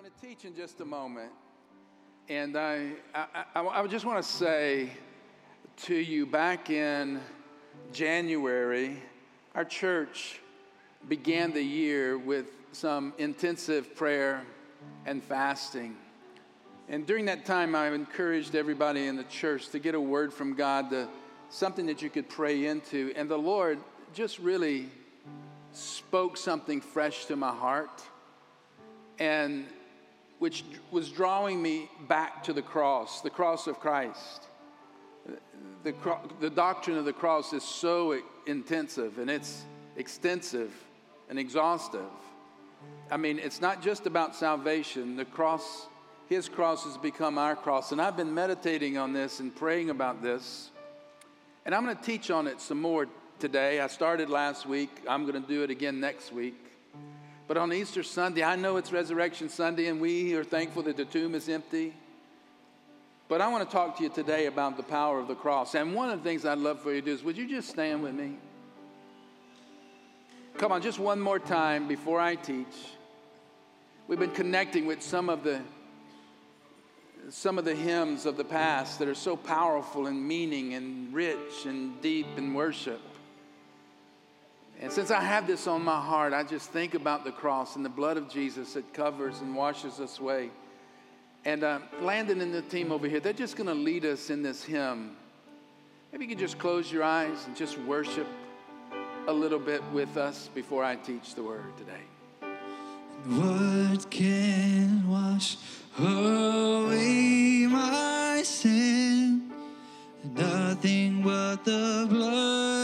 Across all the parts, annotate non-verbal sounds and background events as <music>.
going to teach in just a moment. And I, I, I, I just want to say to you back in January, our church began the year with some intensive prayer and fasting. And during that time, I encouraged everybody in the church to get a word from God, to, something that you could pray into. And the Lord just really spoke something fresh to my heart. And which was drawing me back to the cross, the cross of Christ. The, the doctrine of the cross is so intensive and it's extensive and exhaustive. I mean, it's not just about salvation. The cross, his cross has become our cross. And I've been meditating on this and praying about this. And I'm going to teach on it some more today. I started last week. I'm going to do it again next week. But on Easter Sunday, I know it's Resurrection Sunday, and we are thankful that the tomb is empty. But I want to talk to you today about the power of the cross. And one of the things I'd love for you to do is would you just stand with me? Come on, just one more time before I teach. We've been connecting with some of the some of the hymns of the past that are so powerful and meaning and rich and deep in worship. And since I have this on my heart, I just think about the cross and the blood of Jesus that covers and washes us away. And uh, Landon and the team over here, they're just going to lead us in this hymn. Maybe you could just close your eyes and just worship a little bit with us before I teach the word today. What can wash away my sin? Nothing but the blood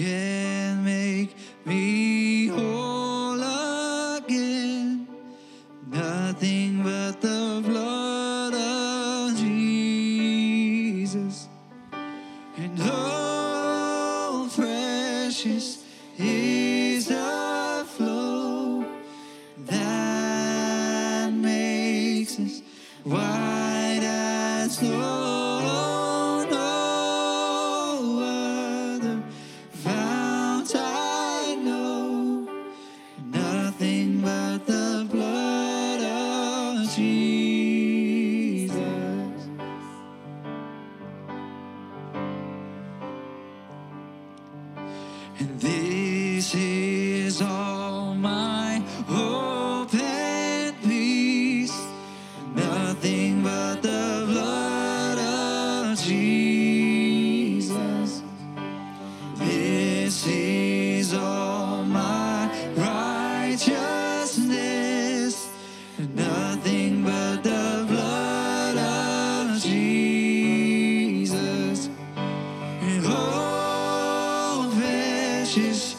can precious.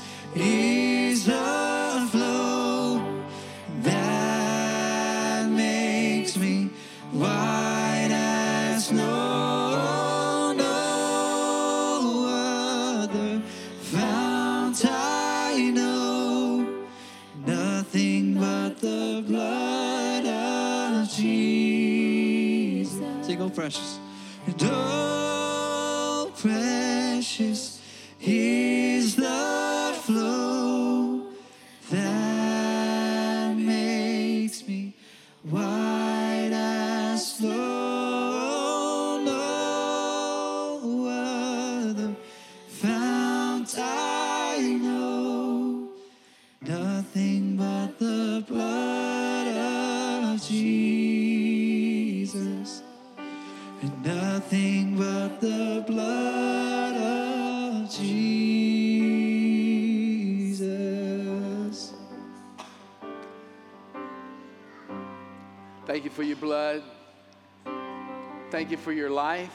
You for your life.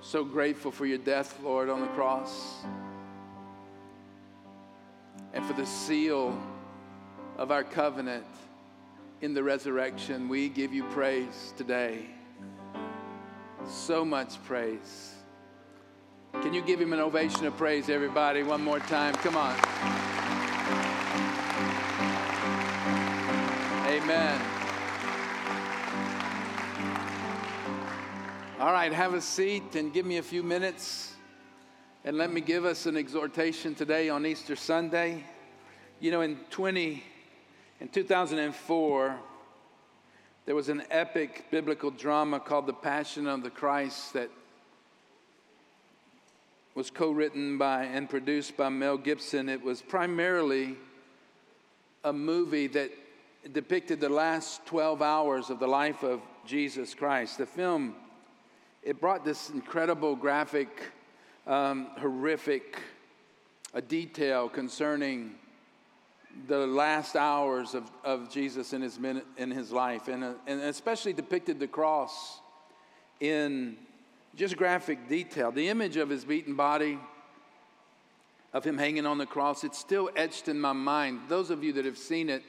So grateful for your death, Lord, on the cross. And for the seal of our covenant in the resurrection. We give you praise today. So much praise. Can you give him an ovation of praise, everybody, one more time? Come on. Amen. All right, have a seat and give me a few minutes. And let me give us an exhortation today on Easter Sunday. You know, in 20, in 2004, there was an epic biblical drama called The Passion of the Christ that was co-written by and produced by Mel Gibson. It was primarily a movie that depicted the last 12 hours of the life of Jesus Christ. The film it brought this incredible graphic um, horrific a detail concerning the last hours of, of Jesus in his, minute, in his life, and, uh, and especially depicted the cross in just graphic detail. The image of his beaten body, of him hanging on the cross, it's still etched in my mind. Those of you that have seen it,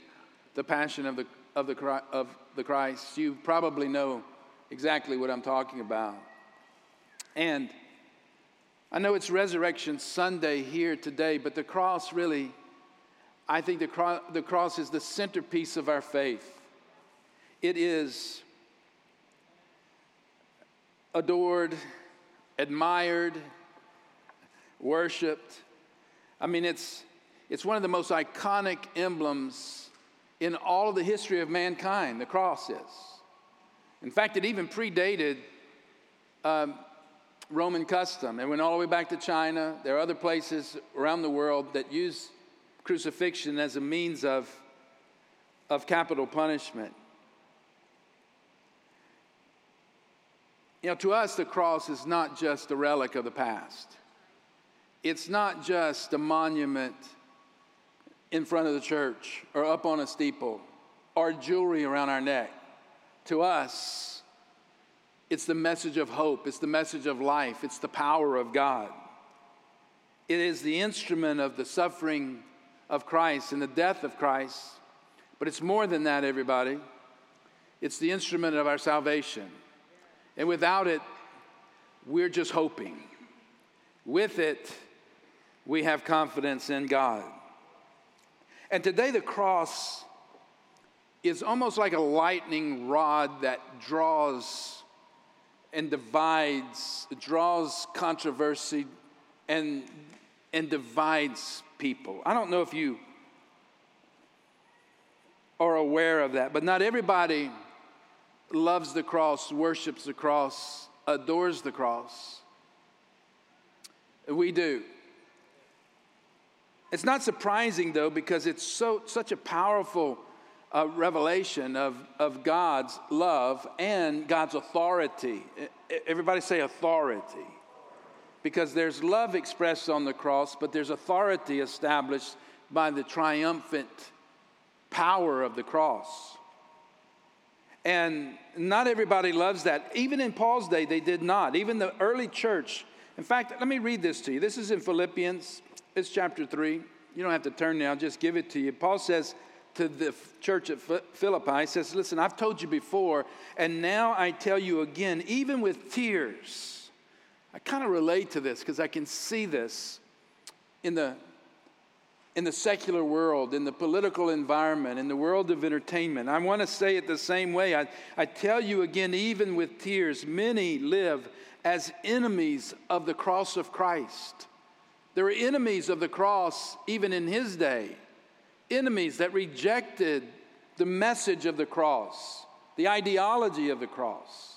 the passion of the, of the, of the Christ, you probably know exactly what I'm talking about. And I know it's Resurrection Sunday here today, but the cross really, I think the, cro- the cross is the centerpiece of our faith. It is adored, admired, worshiped. I mean, it's, it's one of the most iconic emblems in all of the history of mankind, the cross is. In fact, it even predated um, Roman custom. It went all the way back to China. There are other places around the world that use crucifixion as a means of, of capital punishment. You know, to us, the cross is not just a relic of the past. It's not just a monument in front of the church or up on a steeple or jewelry around our neck. To us, it's the message of hope, it's the message of life, it's the power of God. It is the instrument of the suffering of Christ and the death of Christ. But it's more than that, everybody. It's the instrument of our salvation. And without it, we're just hoping. With it, we have confidence in God. And today, the cross is almost like a lightning rod that draws and divides, draws controversy and, and divides people. I don't know if you are aware of that, but not everybody loves the cross, worships the cross, adores the cross. We do. It's not surprising though, because it's so such a powerful a revelation of, of God's love and God's authority. Everybody say authority. Because there's love expressed on the cross, but there's authority established by the triumphant power of the cross. And not everybody loves that. Even in Paul's day, they did not. Even the early church. In fact, let me read this to you. This is in Philippians, it's chapter 3. You don't have to turn now, just give it to you. Paul says, to the church at Philippi. Says, Listen, I've told you before, and now I tell you again, even with tears. I kind of relate to this because I can see this in the, in the secular world, in the political environment, in the world of entertainment. I want to say it the same way. I, I tell you again, even with tears, many live as enemies of the cross of Christ. There were enemies of the cross even in his day enemies that rejected the message of the cross, the ideology of the cross.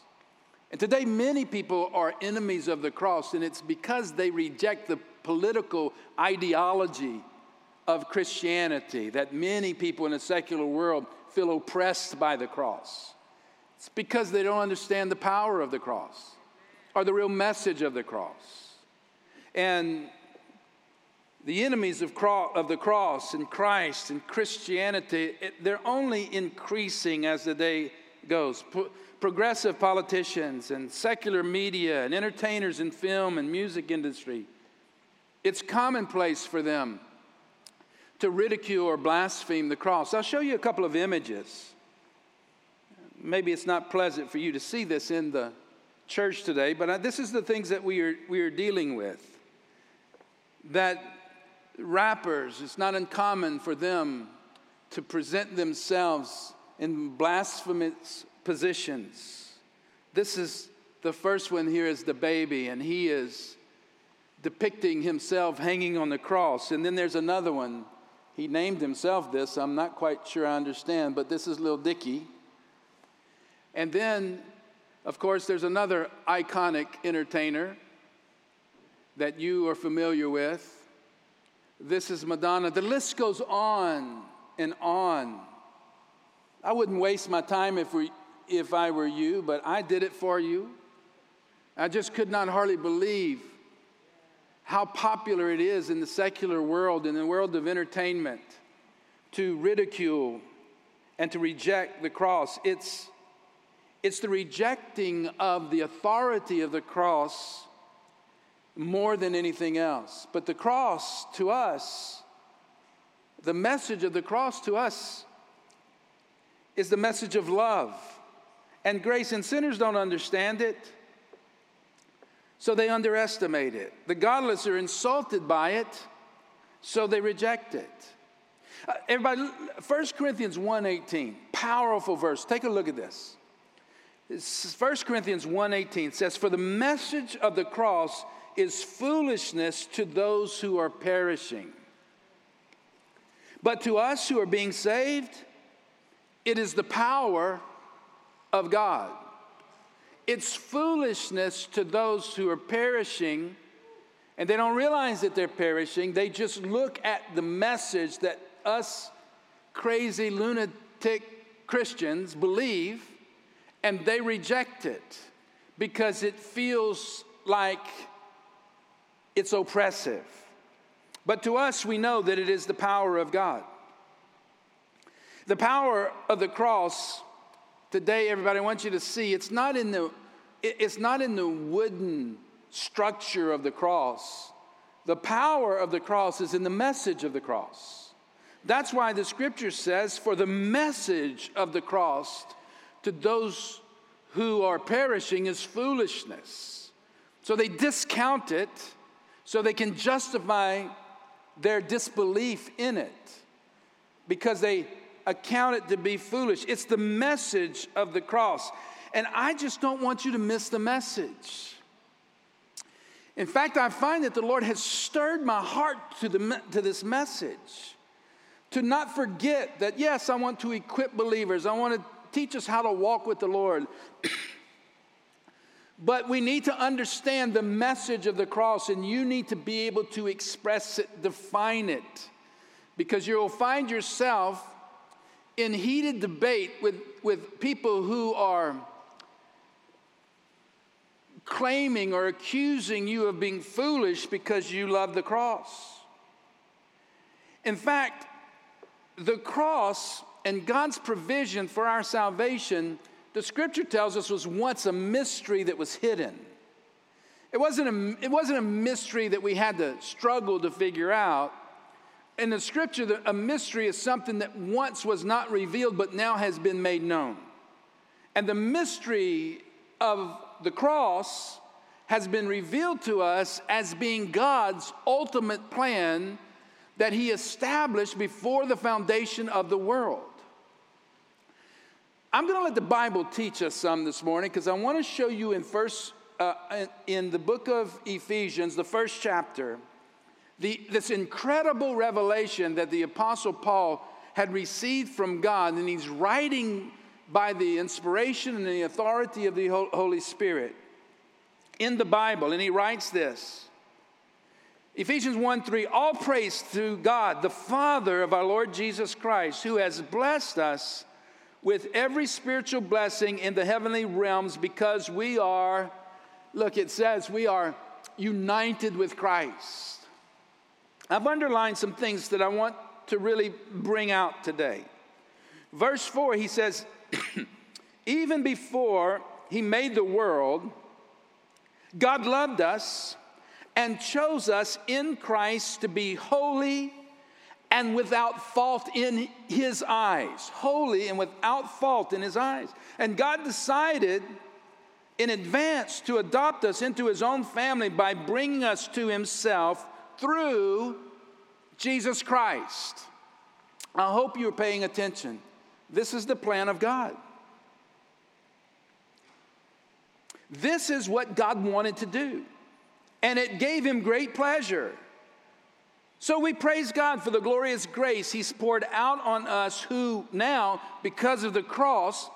And today, many people are enemies of the cross, and it's because they reject the political ideology of Christianity that many people in the secular world feel oppressed by the cross. It's because they don't understand the power of the cross or the real message of the cross. And the enemies of, cro- of the cross and Christ and Christianity, it, they're only increasing as the day goes. Pro- progressive politicians and secular media and entertainers in film and music industry, it's commonplace for them to ridicule or blaspheme the cross. I'll show you a couple of images. Maybe it's not pleasant for you to see this in the church today, but this is the things that we are, we are dealing with. That rappers, it's not uncommon for them to present themselves in blasphemous positions. This is the first one here is DaBaby, and he is depicting himself hanging on the cross. And then there's another one. He named himself this. I'm not quite sure I understand, but this is Little Dicky. And then, of course, there's another iconic entertainer that you are familiar with. This is Madonna. The list goes on and on. I wouldn't waste my time if, we, if I were you, but I did it for you. I just could not hardly believe how popular it is in the secular world, in the world of entertainment, to ridicule and to reject the cross. It's, it's the rejecting of the authority of the cross more than anything else. But the cross to us, the message of the cross to us, is the message of love and grace, and sinners don't understand it. So they underestimate it. The godless are insulted by it, so they reject it. Uh, everybody, 1 Corinthians 1:18, powerful verse. Take a look at this. 1 Corinthians 1:18 says, "For the message of the cross is foolishness to those who are perishing. But to us who are being saved, it is the power of God. It's foolishness to those who are perishing, and they don't realize that they're perishing. They just look at the message that us crazy lunatic Christians believe, and they reject it because it feels like it's oppressive. But to us, we know that it is the power of God. The power of the cross today, everybody, I want you to see it's not in the, it's not in the wooden structure of the cross. The power of the cross is in the message of the cross. That's why the scripture says, For the message of the cross to those who are perishing is foolishness. So they discount it so they can justify their disbelief in it because they account it to be foolish. It's the message of the cross. And I just don't want you to miss the message. In fact, I find that the Lord has stirred my heart to, the, to this message. To not forget that, yes, I want to equip believers, I want to teach us how to walk with the Lord. <clears throat> But we need to understand the message of the cross, and you need to be able to express it, define it, because you'll find yourself in heated debate with, with people who are claiming or accusing you of being foolish because you love the cross. In fact, the cross and God's provision for our salvation the scripture tells us was once a mystery that was hidden. It wasn't a, it wasn't a mystery that we had to struggle to figure out. In the scripture, a mystery is something that once was not revealed but now has been made known. And the mystery of the cross has been revealed to us as being God's ultimate plan that He established before the foundation of the world. I'm going to let the Bible teach us some this morning because I want to show you in first uh, in the book of Ephesians, the first chapter, the, this incredible revelation that the Apostle Paul had received from God, and he's writing by the inspiration and the authority of the Holy Spirit in the Bible, and he writes this. Ephesians 1 3, all praise to God, the Father of our Lord Jesus Christ, who has blessed us with every spiritual blessing in the heavenly realms because we are, look, it says we are united with Christ. I've underlined some things that I want to really bring out today. Verse 4, he says, <clears throat> Even before he made the world, God loved us and chose us in Christ to be holy and without fault in his eyes, holy and without fault in his eyes. And God decided in advance to adopt us into his own family by bringing us to himself through Jesus Christ. I hope you're paying attention. This is the plan of God. This is what God wanted to do. and it gave him great pleasure. So we praise God for the glorious grace he's poured out on us who now, because of the cross,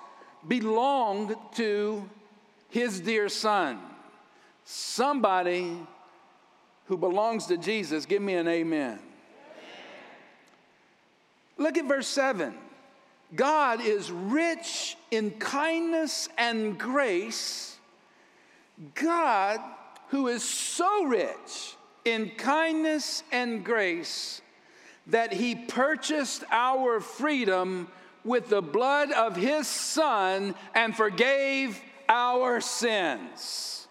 belong to his dear son. Somebody who belongs to Jesus, give me an amen. Look at verse 7. God is rich in kindness and grace. God, who is so rich in kindness and grace, that he purchased our freedom with the blood of his son and forgave our sins.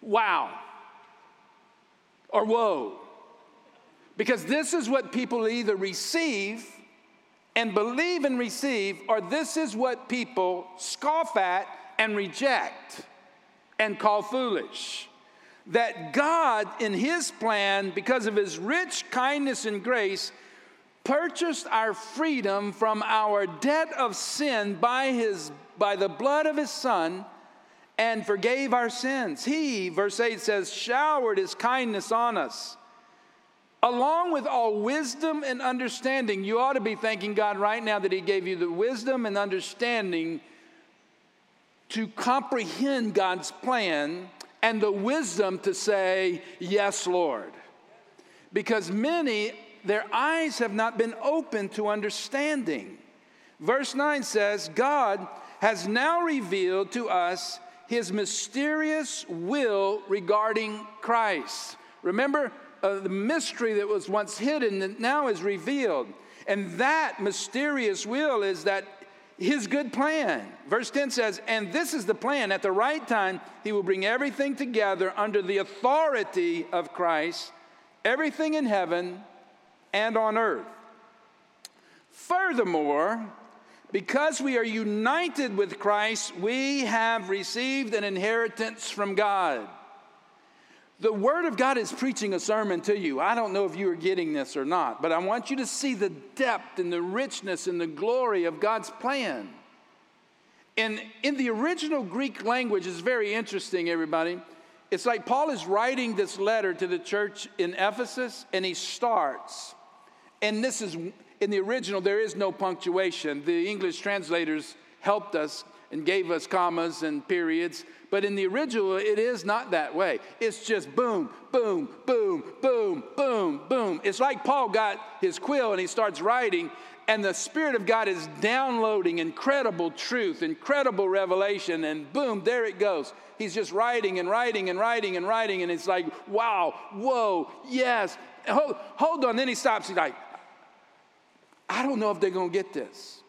Wow. Or whoa. Because this is what people either receive and believe and receive, or this is what people scoff at and reject and call foolish. That God, in His plan, because of His rich kindness and grace, purchased our freedom from our debt of sin by, his, by the blood of His Son and forgave our sins. He, verse 8 says, showered His kindness on us along with all wisdom and understanding. You ought to be thanking God right now that He gave you the wisdom and understanding to comprehend God's plan and the wisdom to say, Yes, Lord. Because many, their eyes have not been open to understanding. Verse 9 says, God has now revealed to us his mysterious will regarding Christ. Remember, uh, the mystery that was once hidden that now is revealed. And that mysterious will is that his good plan. Verse 10 says, And this is the plan. At the right time, he will bring everything together under the authority of Christ, everything in heaven and on earth. Furthermore, because we are united with Christ, we have received an inheritance from God. The Word of God is preaching a sermon to you. I don't know if you are getting this or not, but I want you to see the depth and the richness and the glory of God's plan. And in the original Greek language, it's very interesting, everybody. It's like Paul is writing this letter to the church in Ephesus, and he starts. And this is in the original, there is no punctuation. The English translators helped us and gave us commas and periods. But in the original, it is not that way. It's just boom, boom, boom, boom, boom, boom. It's like Paul got his quill and he starts writing, and the Spirit of God is downloading incredible truth, incredible revelation, and boom, there it goes. He's just writing and writing and writing and writing, and it's like, wow, whoa, yes. Hold, hold on. Then he stops. He's like, I don't know if they're going to get this.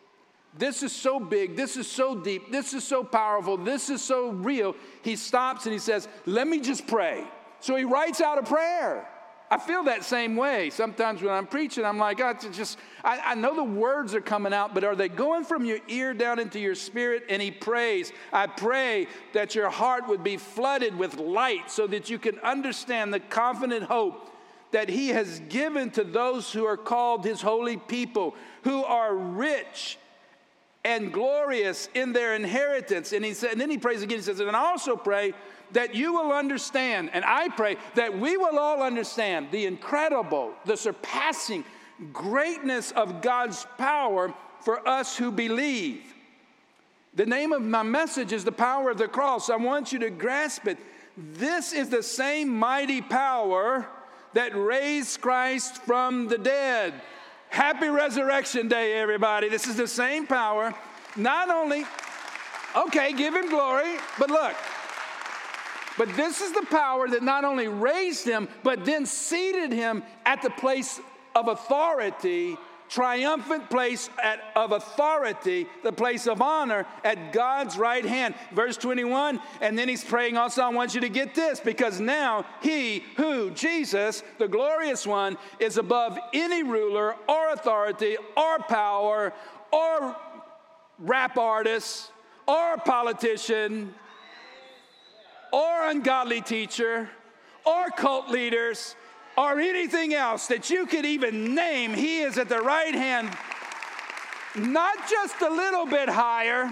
This is so big. This is so deep. This is so powerful. This is so real. He stops and he says, Let me just pray. So he writes out a prayer. I feel that same way. Sometimes when I'm preaching, I'm like, oh, just, I, I, know the words are coming out, but are they going from your ear down into your spirit? And he prays, I pray that your heart would be flooded with light so that you can understand the confident hope that he has given to those who are called his holy people, who are rich and glorious in their inheritance. And he said, and then he prays again. He says, and I also pray that you will understand, and I pray that we will all understand the incredible, the surpassing greatness of God's power for us who believe. The name of my message is the power of the cross. I want you to grasp it. This is the same mighty power that raised Christ from the dead. Happy Resurrection Day, everybody. This is the same power. Not only, okay, give him glory, but look, but this is the power that not only raised him, but then seated him at the place of authority triumphant place at, of authority, the place of honor at God's right hand. Verse 21, and then he's praying also, I want you to get this, because now he who, Jesus, the glorious one, is above any ruler or authority or power or rap artist or politician or ungodly teacher or cult leaders or anything else that you could even name, He is at the right hand, not just a little bit higher,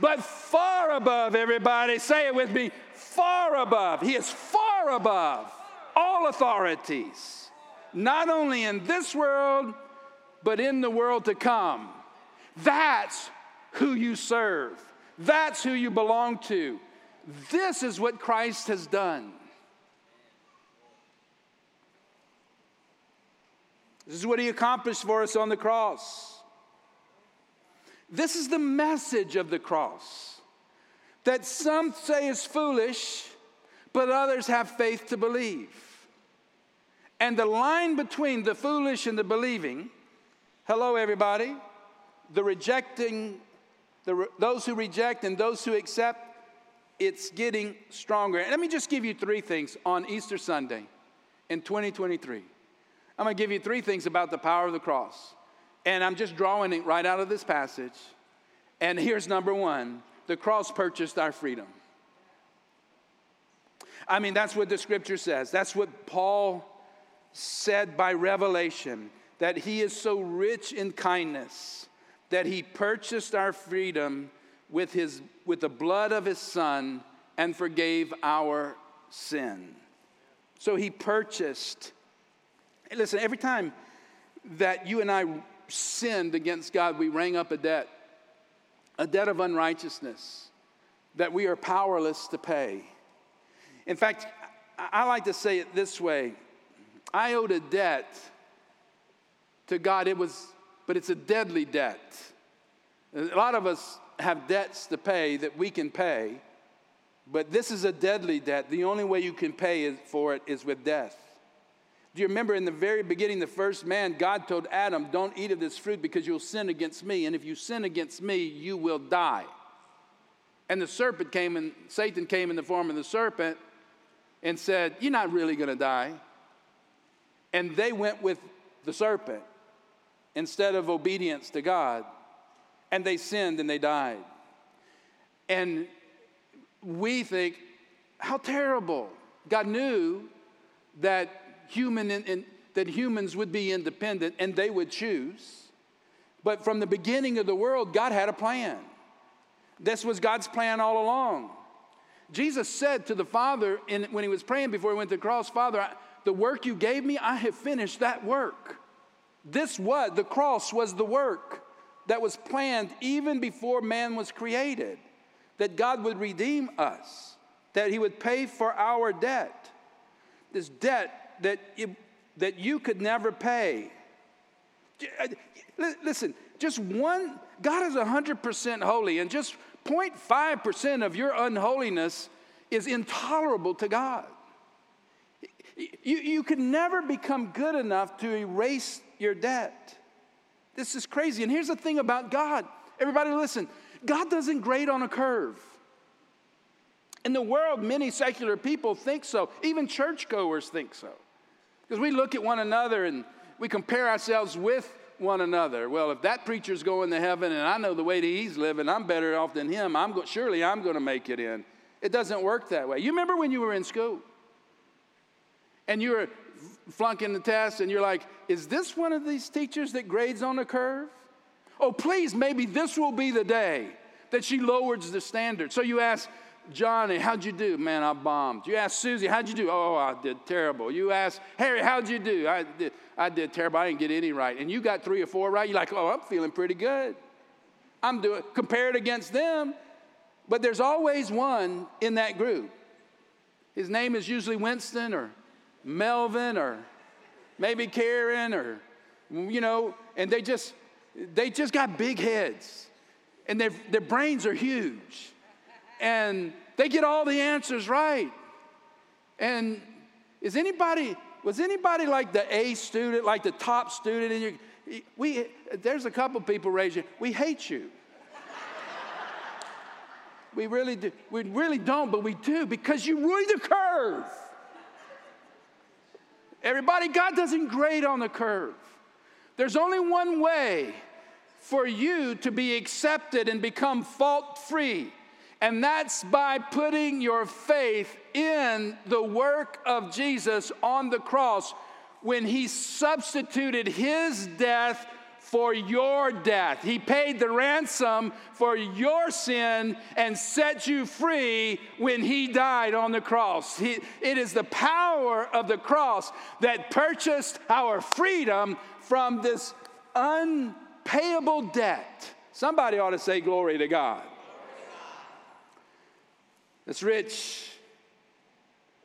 but far above, everybody. Say it with me far above. He is far above all authorities, not only in this world, but in the world to come. That's who you serve, that's who you belong to. This is what Christ has done. This is what he accomplished for us on the cross. This is the message of the cross that some say is foolish, but others have faith to believe. And the line between the foolish and the believing, hello, everybody, the rejecting, the, those who reject and those who accept, it's getting stronger. And let me just give you three things on Easter Sunday in 2023. I'm going to give you three things about the power of the cross. And I'm just drawing it right out of this passage. And here's number one the cross purchased our freedom. I mean, that's what the scripture says. That's what Paul said by revelation that he is so rich in kindness that he purchased our freedom with, his, with the blood of his son and forgave our sin. So he purchased Listen, every time that you and I sinned against God, we rang up a debt, a debt of unrighteousness that we are powerless to pay. In fact, I like to say it this way I owed a debt to God, it was, but it's a deadly debt. A lot of us have debts to pay that we can pay, but this is a deadly debt. The only way you can pay for it is with death. Do you remember in the very beginning, the first man, God told Adam, Don't eat of this fruit because you'll sin against me. And if you sin against me, you will die. And the serpent came and Satan came in the form of the serpent and said, You're not really going to die. And they went with the serpent instead of obedience to God. And they sinned and they died. And we think, How terrible. God knew that human in, in, that humans would be independent and they would choose. But from the beginning of the world, God had a plan. This was God's plan all along. Jesus said to the Father in, when he was praying before he went to the cross, Father, I, the work you gave me, I have finished that work. This was, the cross was the work that was planned even before man was created, that God would redeem us, that he would pay for our debt. This debt that, that you could never pay. Uh, listen, just one, God is 100% holy, and just 0.5% of your unholiness is intolerable to God. You, you can never become good enough to erase your debt. This is crazy. And here's the thing about God everybody, listen God doesn't grade on a curve. In the world, many secular people think so, even churchgoers think so. Because we look at one another and we compare ourselves with one another. Well, if that preacher's going to heaven and I know the way that he's living, I'm better off than him. I'm go- surely I'm going to make it in. It doesn't work that way. You remember when you were in school and you were flunking the test and you're like, is this one of these teachers that grades on the curve? Oh, please, maybe this will be the day that she lowers the standard. So you ask, Johnny, how'd you do? Man, I bombed. You ask Susie, how'd you do? Oh, I did terrible. You ask Harry, how'd you do? I did, I did terrible. I didn't get any right. And you got three or four right. You're like, oh, I'm feeling pretty good. I'm doing, compared against them. But there's always one in that group. His name is usually Winston or Melvin or maybe Karen or, you know, and they just, they just got big heads and their, their brains are huge and they get all the answers right. And is anybody, was anybody like the A student, like the top student in your, we, there's a couple people raising, we hate you. <laughs> we really do. We really don't, but we do because you ruined the curve. Everybody, God doesn't grade on the curve. There's only one way for you to be accepted and become fault free and that's by putting your faith in the work of Jesus on the cross when he substituted his death for your death. He paid the ransom for your sin and set you free when He died on the cross. He, it is the power of the cross that purchased our freedom from this unpayable debt. Somebody ought to say, Glory to God. It's rich.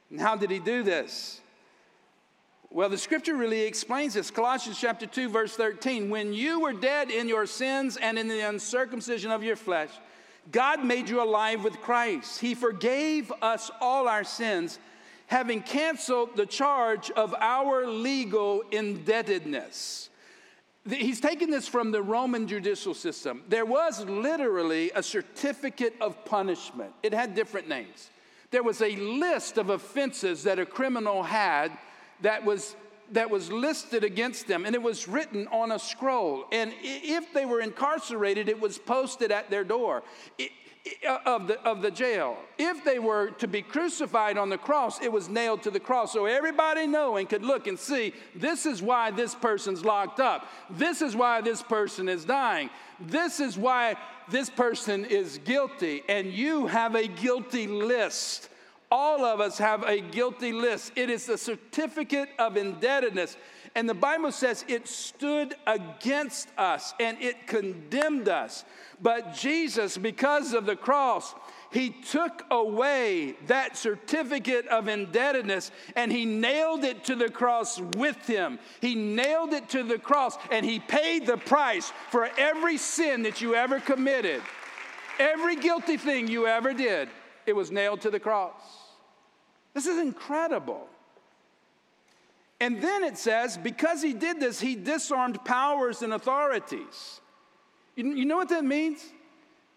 And how did He do this? Well, the scripture really explains this. Colossians chapter 2, verse 13. When you were dead in your sins and in the uncircumcision of your flesh, God made you alive with Christ. He forgave us all our sins, having canceled the charge of our legal indebtedness. He's taken this from the Roman judicial system. There was literally a certificate of punishment, it had different names. There was a list of offenses that a criminal had that was that was listed against them, and it was written on a scroll. And if they were incarcerated, it was posted at their door uh, Uh, of the, of the jail. If they were to be crucified on the cross, it was nailed to the cross. So everybody knowing could look and see this is why this person's locked up. This is why this person is dying. This is why this person is guilty. And you have a guilty list all of us have a guilty list. It is the certificate of indebtedness. And the Bible says it stood against us and it condemned us. But Jesus, because of the cross, he took away that certificate of indebtedness and he nailed it to the cross with him. He nailed it to the cross and he paid the price for every sin that you ever committed. Every guilty thing you ever did, it was nailed to the cross. This is incredible. And then it says, because he did this, he disarmed powers and authorities. You, you know what that means?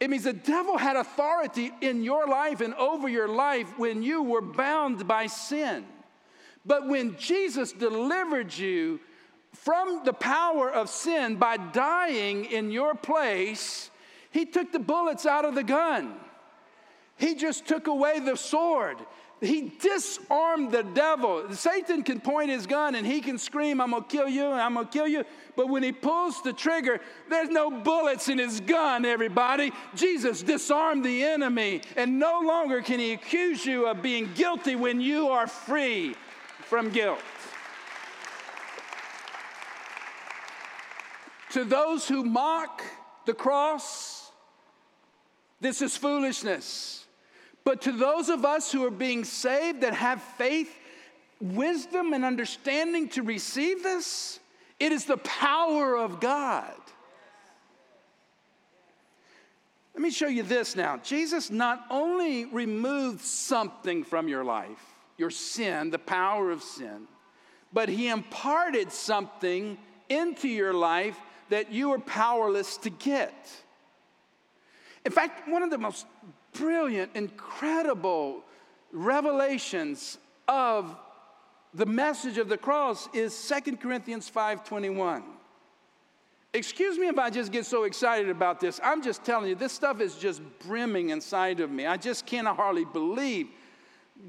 It means the devil had authority in your life and over your life when you were bound by sin. But when Jesus delivered you from the power of sin by dying in your place, he took the bullets out of the gun. He just took away the sword. He disarmed the devil. Satan can point his gun and he can scream, I'm gonna kill you, I'm gonna kill you. But when he pulls the trigger, there's no bullets in his gun, everybody. Jesus disarmed the enemy, and no longer can he accuse you of being guilty when you are free from guilt. To those who mock the cross, this is foolishness. But to those of us who are being saved that have faith, wisdom, and understanding to receive this, it is the power of God. Let me show you this now. Jesus not only removed something from your life, your sin, the power of sin, but he imparted something into your life that you were powerless to get. In fact, one of the most brilliant, incredible revelations of the message of the cross is Second Corinthians 5:21. Excuse me if I just get so excited about this. I'm just telling you, this stuff is just brimming inside of me. I just cannot hardly believe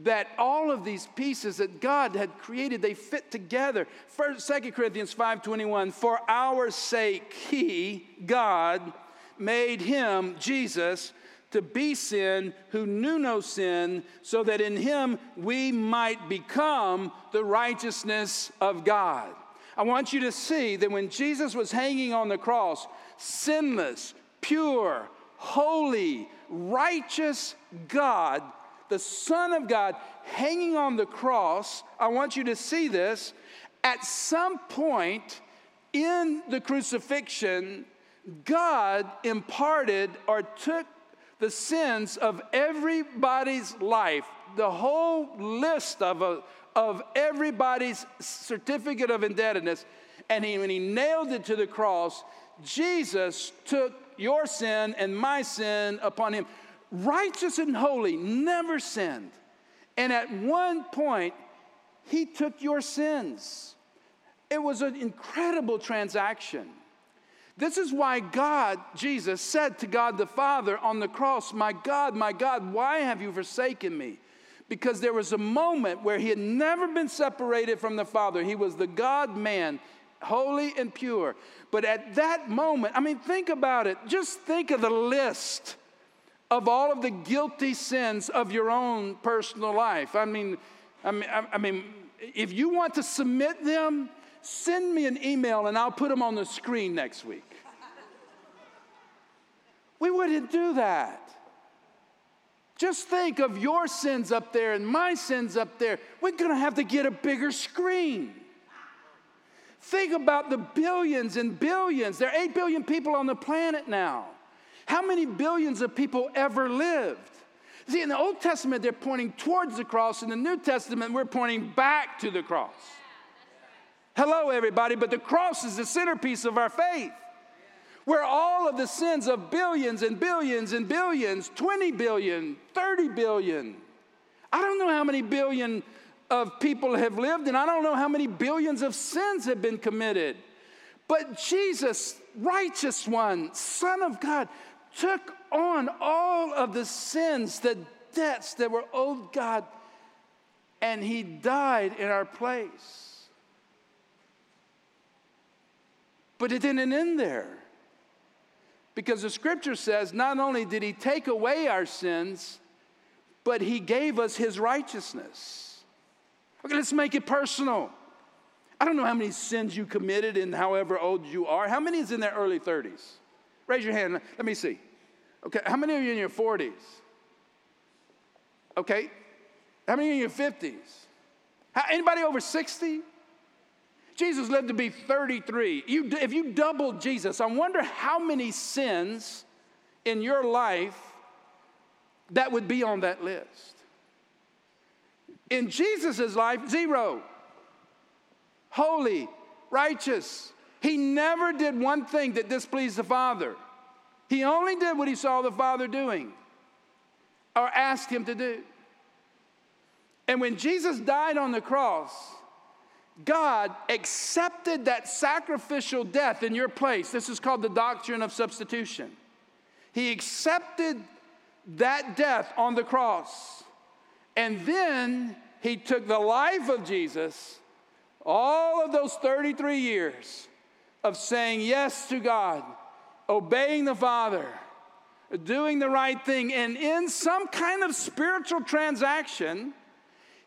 that all of these pieces that God had created, they fit together. First, 2 Corinthians 5:21, for our sake, He, God, made him, Jesus, to be sin who knew no sin, so that in him we might become the righteousness of God. I want you to see that when Jesus was hanging on the cross, sinless, pure, holy, righteous God, the Son of God, hanging on the cross, I want you to see this. At some point in the crucifixion, God imparted or took the sins of everybody's life, the whole list of, a, of everybody's certificate of indebtedness, and he, when he nailed it to the cross, Jesus took your sin and my sin upon him. Righteous and holy, never sinned. And at one point, he took your sins. It was an incredible transaction. This is why God, Jesus, said to God the Father on the cross, My God, my God, why have you forsaken me? Because there was a moment where he had never been separated from the Father. He was the God man holy and pure. But at that moment, I mean, think about it. Just think of the list of all of the guilty sins of your own personal life. I mean, I mean, I mean, if you want to submit them, send me an email and I'll put them on the screen next week. We wouldn't do that. Just think of your sins up there and my sins up there. We're going to have to get a bigger screen. Think about the billions and billions. There are 8 billion people on the planet now. How many billions of people ever lived? See, in the Old Testament, they're pointing towards the cross. In the New Testament, we're pointing back to the cross. Hello, everybody, but the cross is the centerpiece of our faith. Where all of the sins of billions and billions and billions 20 billion, 30 billion. I don't know how many billion of people have lived, and I don't know how many billions of sins have been committed. But Jesus, righteous one, Son of God, took on all of the sins, the debts that were owed God, and He died in our place. But it didn't end there. Because the scripture says not only did He take away our sins, but He gave us His righteousness. Okay, let's make it personal. I don't know how many sins you committed and however old you are. How many is in their early 30s? Raise your hand. Let me see. Okay, how many are you in your 40s? Okay, how many in your 50s? How, anybody over 60? Jesus lived to be 33. You, if you doubled Jesus, I wonder how many sins in your life that would be on that list. In Jesus' life, zero. Holy, righteous. He never did one thing that displeased the Father. He only did what he saw the Father doing or asked him to do. And when Jesus died on the cross, God accepted that sacrificial death in your place. This is called the doctrine of substitution. He accepted that death on the cross. And then he took the life of Jesus, all of those 33 years of saying yes to God, obeying the Father, doing the right thing, and in some kind of spiritual transaction,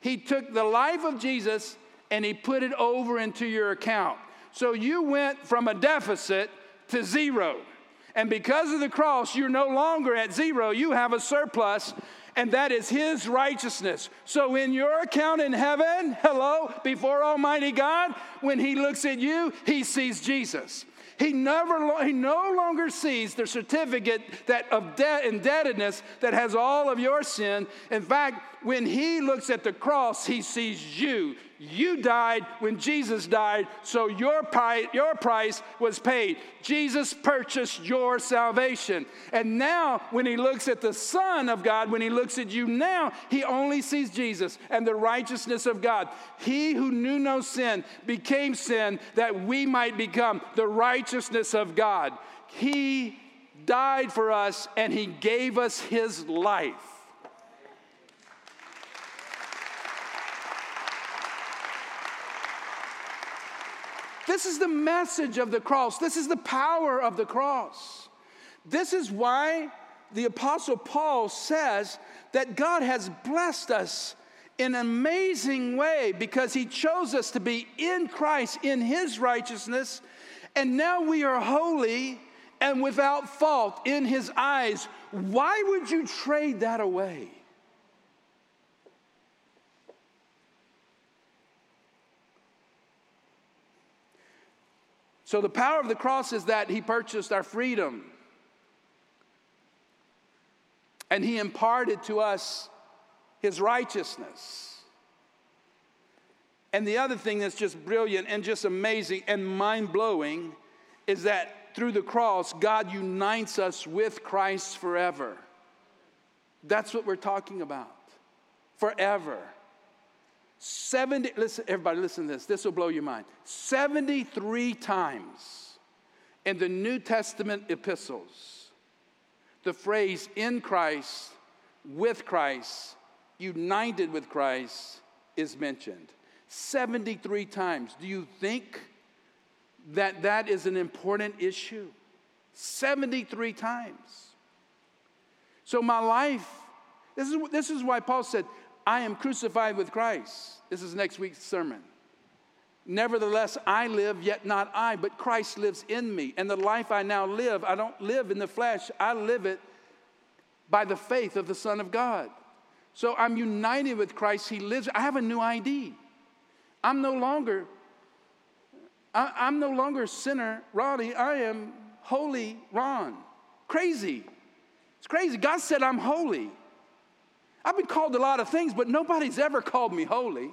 he took the life of Jesus and he put it over into your account. So you went from a deficit to zero. And because of the cross, you're no longer at zero, you have a surplus and that is His righteousness. So, in your account in heaven, hello, before Almighty God, when He looks at you, He sees Jesus. He never, he no longer sees the certificate that of debt indebtedness that has all of your sin. In fact, when he looks at the cross, he sees you. You died when Jesus died, so your, pi- your price was paid. Jesus purchased your salvation. And now, when he looks at the Son of God, when he looks at you now, he only sees Jesus and the righteousness of God. He who knew no sin became sin that we might become the righteousness of God. He died for us and he gave us his life. This is the message of the cross. This is the power of the cross. This is why the Apostle Paul says that God has blessed us in an amazing way because he chose us to be in Christ, in his righteousness, and now we are holy and without fault in his eyes. Why would you trade that away? So, the power of the cross is that He purchased our freedom. And He imparted to us His righteousness. And the other thing that's just brilliant and just amazing and mind blowing is that through the cross, God unites us with Christ forever. That's what we're talking about. Forever. 70, listen, everybody, listen to this. This will blow your mind. 73 times in the New Testament epistles, the phrase in Christ, with Christ, united with Christ is mentioned. 73 times. Do you think that that is an important issue. 73 times. So my life, this is, this is why Paul said, I am crucified with Christ. This is next week's sermon. Nevertheless, I live, yet not I, but Christ lives in me. And the life I now live, I don't live in the flesh, I live it by the faith of the Son of God. So I'm united with Christ. He lives. I have a new ID. I'm no longer, I, am no longer sinner Ronnie. I am holy Ron. Crazy. It's crazy. God said I'm holy. I've been called a lot of things, but nobody's ever called me holy.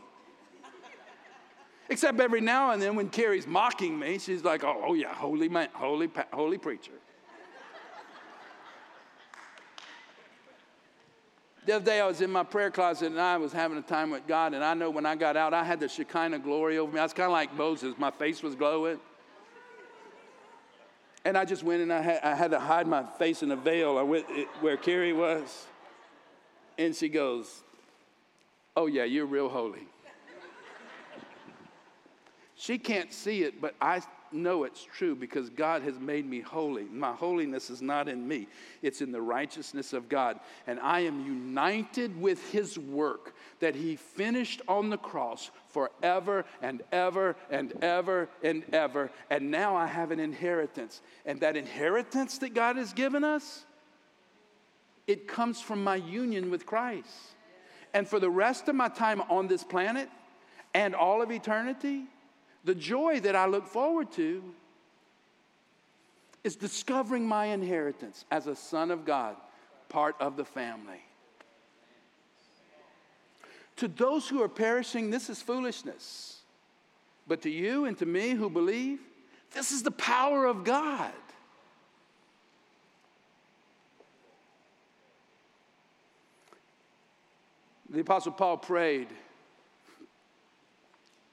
Except every now and then when Carrie's mocking me, she's like, oh, oh yeah, holy man, holy, holy preacher. The other day I was in my prayer closet and I was having a time with God, and I know when I got out, I had the Shekinah glory over me. I was kind of like Moses, my face was glowing. And I just went and I had, I had to hide my face in a veil. I went where Carrie was. And she goes, Oh, yeah, you're real holy. she can't see it, but I know it's true because God has made me holy. My holiness is not in me, it's in the righteousness of God. And I am united with His work that He finished on the cross forever and ever and ever and ever. And now I have an inheritance. And that inheritance that God has given us, it comes from my union with Christ. And for the rest of my time on this planet and all of eternity, the joy that I look forward to is discovering my inheritance as a son of God, part of the family. To those who are perishing, this is foolishness. But to you and to me who believe, this is the power of God. The Apostle Paul prayed.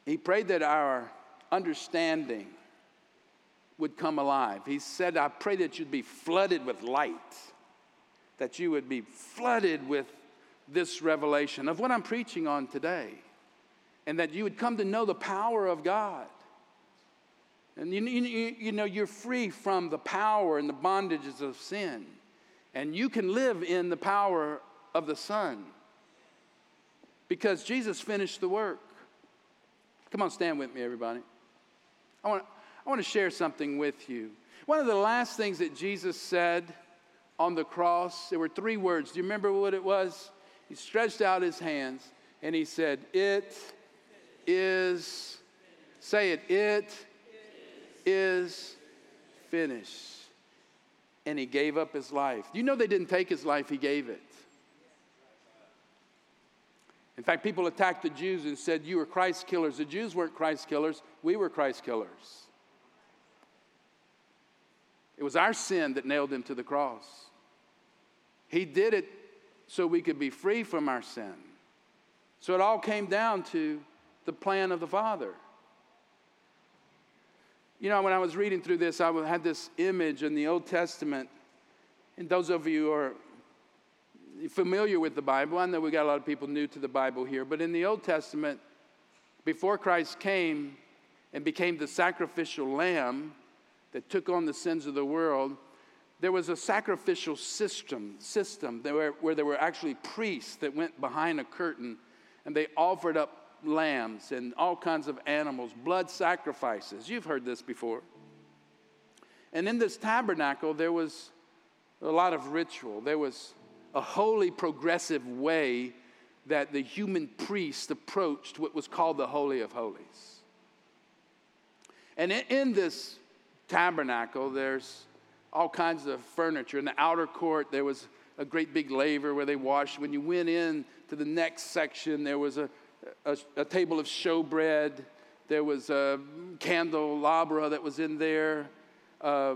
He prayed that our understanding would come alive. He said, I pray that you'd be flooded with light, that you would be flooded with this revelation of what I'm preaching on today, and that you would come to know the power of God. And you, you, you know, you're free from the power and the bondages of sin, and you can live in the power of the Son because Jesus finished the work. Come on, stand with me, everybody. I want, I want to share something with you. One of the last things that Jesus said on the cross, there were three words. Do you remember what it was? He stretched out his hands and he said, It is, say it, it is finished. And he gave up his life. You know, they didn't take his life, he gave it. In fact, people attacked the Jews and said, You were Christ killers. The Jews weren't Christ killers, we were Christ killers. It was our sin that nailed him to the cross. He did it so we could be free from our sin. So it all came down to the plan of the Father. You know, when I was reading through this, I had this image in the Old Testament. And those of you who are familiar with the Bible. I know we got a lot of people new to the Bible here, but in the Old Testament, before Christ came and became the sacrificial lamb that took on the sins of the world, there was a sacrificial system, system where, where there were actually priests that went behind a curtain and they offered up lambs and all kinds of animals, blood sacrifices. You've heard this before. And in this tabernacle, there was a lot of ritual. There was a holy, progressive way that the human priest approached what was called the Holy of Holies. And in, this tabernacle, there's all kinds of furniture. In the outer court, there was a great big laver where they washed. When you went in to the next section, there was a, a, a table of showbread. There was a candelabra that was in there. Uh,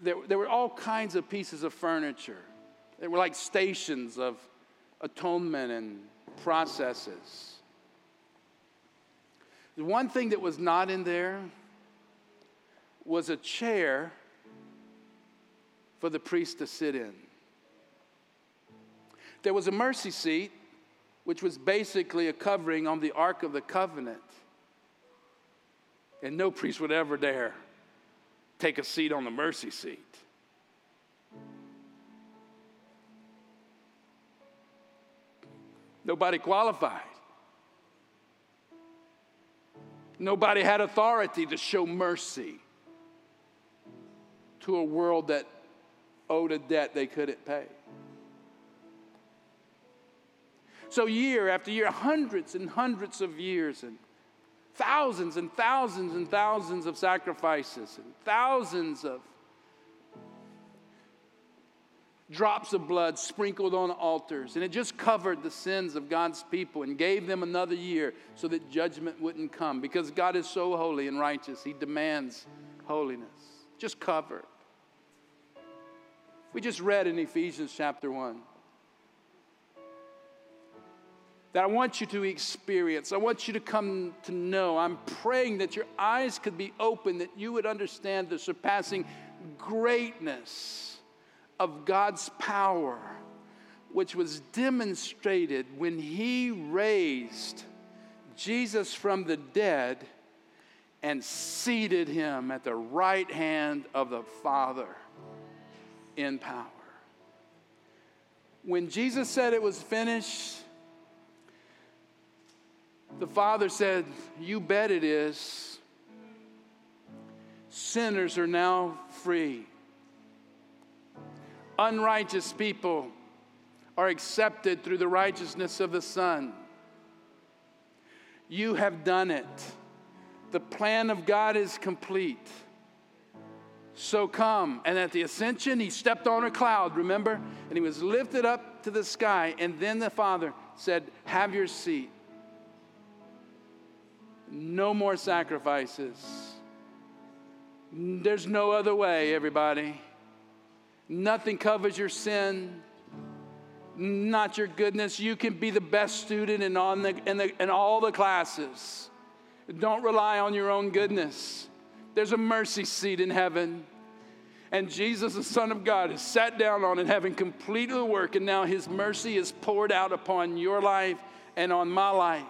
there. There were all kinds of pieces of furniture. They were like stations of atonement and processes. The one thing that was not in there was a chair for the priest to sit in. There was a mercy seat, which was basically a covering on the Ark of the Covenant. And no priest would ever dare take a seat on the mercy seat. Nobody qualified. Nobody had authority to show mercy to a world that owed a debt they couldn't pay. So, year after year, hundreds and hundreds of years, and thousands and thousands and thousands of sacrifices, and thousands of drops of blood sprinkled on altars. And it just covered the sins of God's people and gave them another year so that judgment wouldn't come. Because God is so holy and righteous, He demands holiness. Just covered. We just read in Ephesians chapter 1 that I want you to experience. I want you to come to know. I'm praying that your eyes could be open, that you would understand the surpassing greatness of God's power, which was demonstrated when He raised Jesus from the dead and seated Him at the right hand of the Father in power. When Jesus said it was finished, the Father said, You bet it is. Sinners are now free. Unrighteous people are accepted through the righteousness of the Son. You have done it. The plan of God is complete. So come. And at the ascension, he stepped on a cloud, remember? And he was lifted up to the sky. And then the Father said, Have your seat. No more sacrifices. There's no other way, everybody. Nothing covers your sin, not your goodness. You can be the best student in, on the, in, the, in all the classes. Don't rely on your own goodness. There's a mercy seat in heaven. And Jesus, the Son of God, has sat down on it, having completed the work, and now His mercy is poured out upon your life and on my life.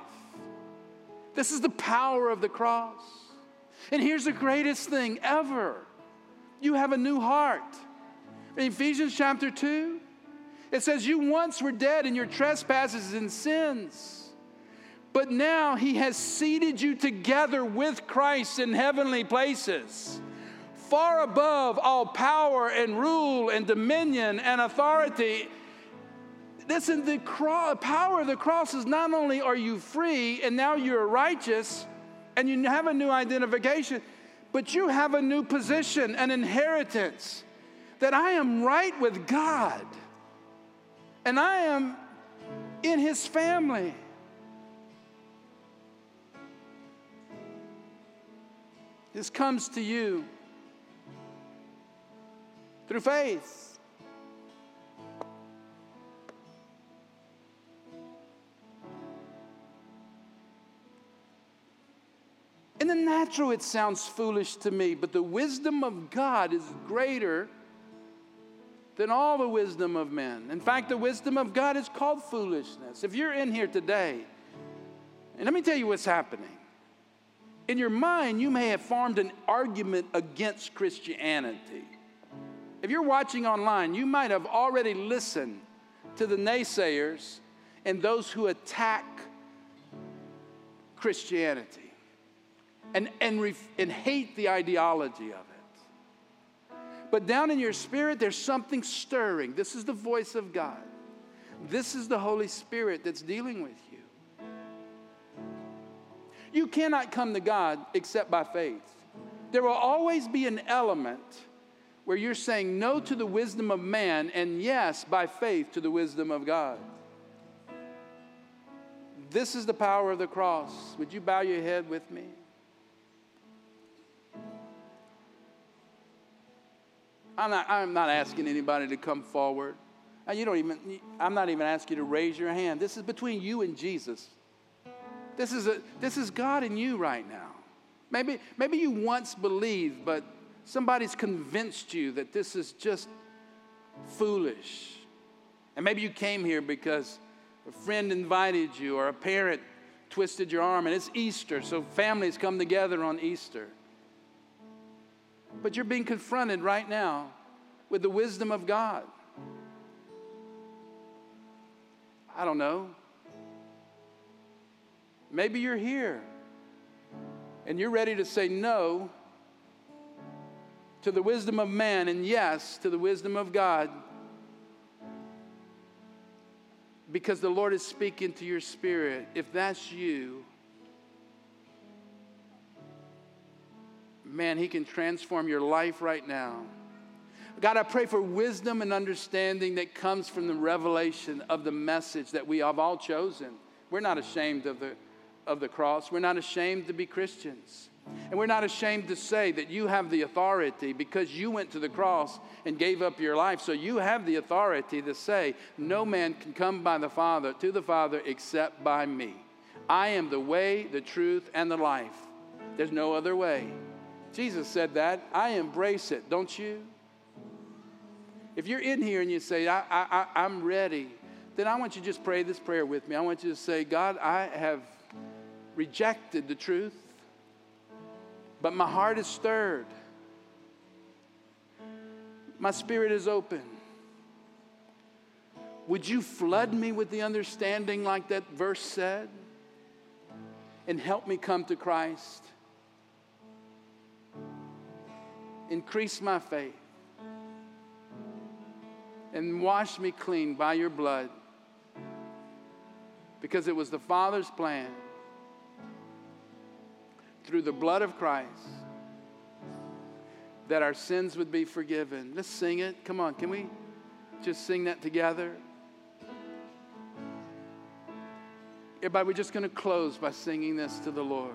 This is the power of the cross. And here's the greatest thing ever you have a new heart. Ephesians chapter 2, it says, You once were dead in your trespasses and sins. But now he has seated you together with Christ in heavenly places, far above all power and rule and dominion and authority. Listen, the cross, power of the cross is not only are you free and now you're righteous and you have a new identification, but you have a new position, an inheritance that I am right with God and I am in his family. This comes to you through faith. In the natural, it sounds foolish to me, but the wisdom of God is greater than all the wisdom of men. In fact, the wisdom of God is called foolishness. If you're in here today, and let me tell you what's happening in your mind, you may have formed an argument against Christianity. If you're watching online, you might have already listened to the naysayers and those who attack Christianity and, and, ref, and hate the ideology of it. But down in your spirit, there's something stirring. This is the voice of God. This is the Holy Spirit that's dealing with you. You cannot come to God except by faith. There will always be an element where you're saying no to the wisdom of man and yes, by faith, to the wisdom of God. This is the power of the cross. Would you bow your head with me? I'm not, I'm not asking anybody to come forward. You don't even, I'm not even asking you to raise your hand. This is between you and Jesus. This is, a, this is God in you right now. Maybe, maybe you once believed, but somebody's convinced you that this is just foolish. And maybe you came here because a friend invited you or a parent twisted your arm and it's Easter, so families come together on Easter. But you're being confronted right now with the wisdom of God. I don't know. Maybe you're here and you're ready to say no to the wisdom of man and yes to the wisdom of God because the Lord is speaking to your spirit. If that's you, man, He can transform your life right now. God, I pray for wisdom and understanding that comes from the revelation of the message that we have all chosen. We're not ashamed of the, of the cross, we're not ashamed to be Christians. And we're not ashamed to say that you have the authority because you went to the cross and gave up your life. So you have the authority to say, No man can come by the Father to the Father except by me. I am the way, the truth, and the life. There's no other way. Jesus said that. I embrace it, don't you? If you're in here and you say, I, I, I, am ready, then I want you to just pray this prayer with me. I want you to say, God, I have rejected the truth but my heart is stirred. My spirit is open. Would you flood me with the understanding, like that verse said, and help me come to Christ? Increase my faith and wash me clean by your blood because it was the Father's plan through the blood of Christ that our sins would be forgiven. Let's sing it. Come on, can we just sing that together? Everybody, we're just going to close by singing this to the Lord.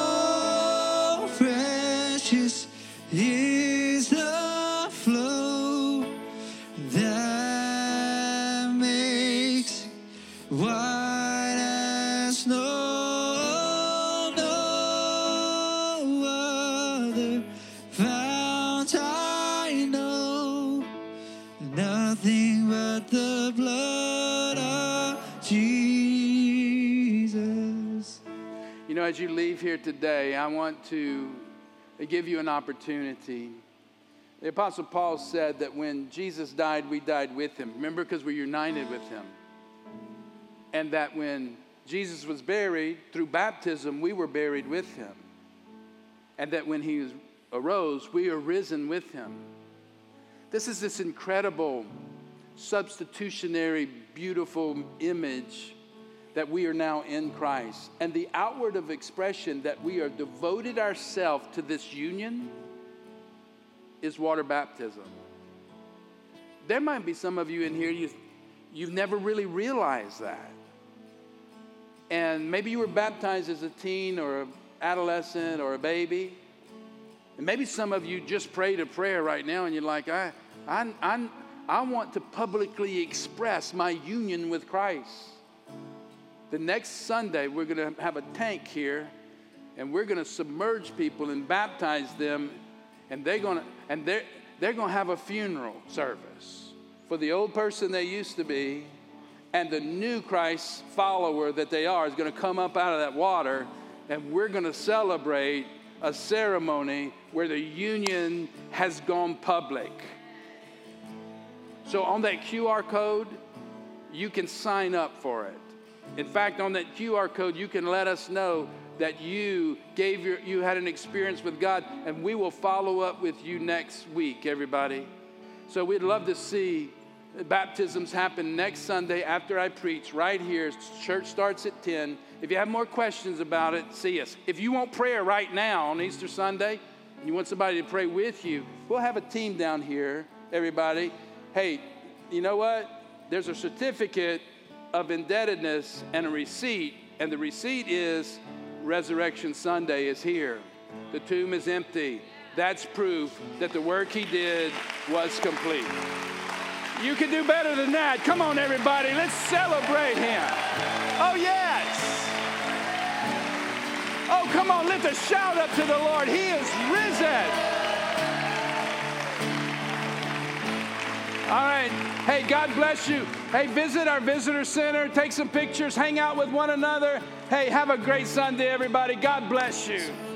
want to give you an opportunity. The Apostle Paul said that when Jesus died, we died with him. Remember, because we're united with him. And that when Jesus was buried through baptism, we were buried with him. And that when he arose, we are risen with him. This is this incredible, substitutionary, beautiful image that we are now in Christ. And the outward of expression that we are devoted ourselves to this union is water baptism. There might be some of you in here, you, you've never really realized that. And maybe you were baptized as a teen or an adolescent or a baby. And maybe some of you just prayed a prayer right now and you're like, I, I, I, I want to publicly express my union with Christ. The next Sunday, we're going to have a tank here, and we're going to submerge people and baptize them, and they're going to and they're they're going to have a funeral service for the old person they used to be, and the new Christ follower that they are is going to come up out of that water, and we're going to celebrate a ceremony where the union has gone public. So on that QR code, you can sign up for it. In fact, on that QR code, you can let us know that you gave your you had an experience with God, and we will follow up with you next week, everybody. So we'd love to see baptisms happen next Sunday after I preach right here. Church starts at 10. If you have more questions about it, see us. If you want prayer right now on Easter Sunday, and you want somebody to pray with you, we'll have a team down here, everybody. Hey, you know what? There's a certificate of indebtedness and a receipt, and the receipt is Resurrection Sunday is here. The tomb is empty. That's proof that the work he did was complete. You can do better than that. Come on, everybody, let's celebrate him. Oh, yes. Oh, come on, lift a shout up to the Lord. He is risen. All right. Hey, God bless you. Hey, visit our visitor center, take some pictures, hang out with one another. Hey, have a great Sunday, everybody. God bless you.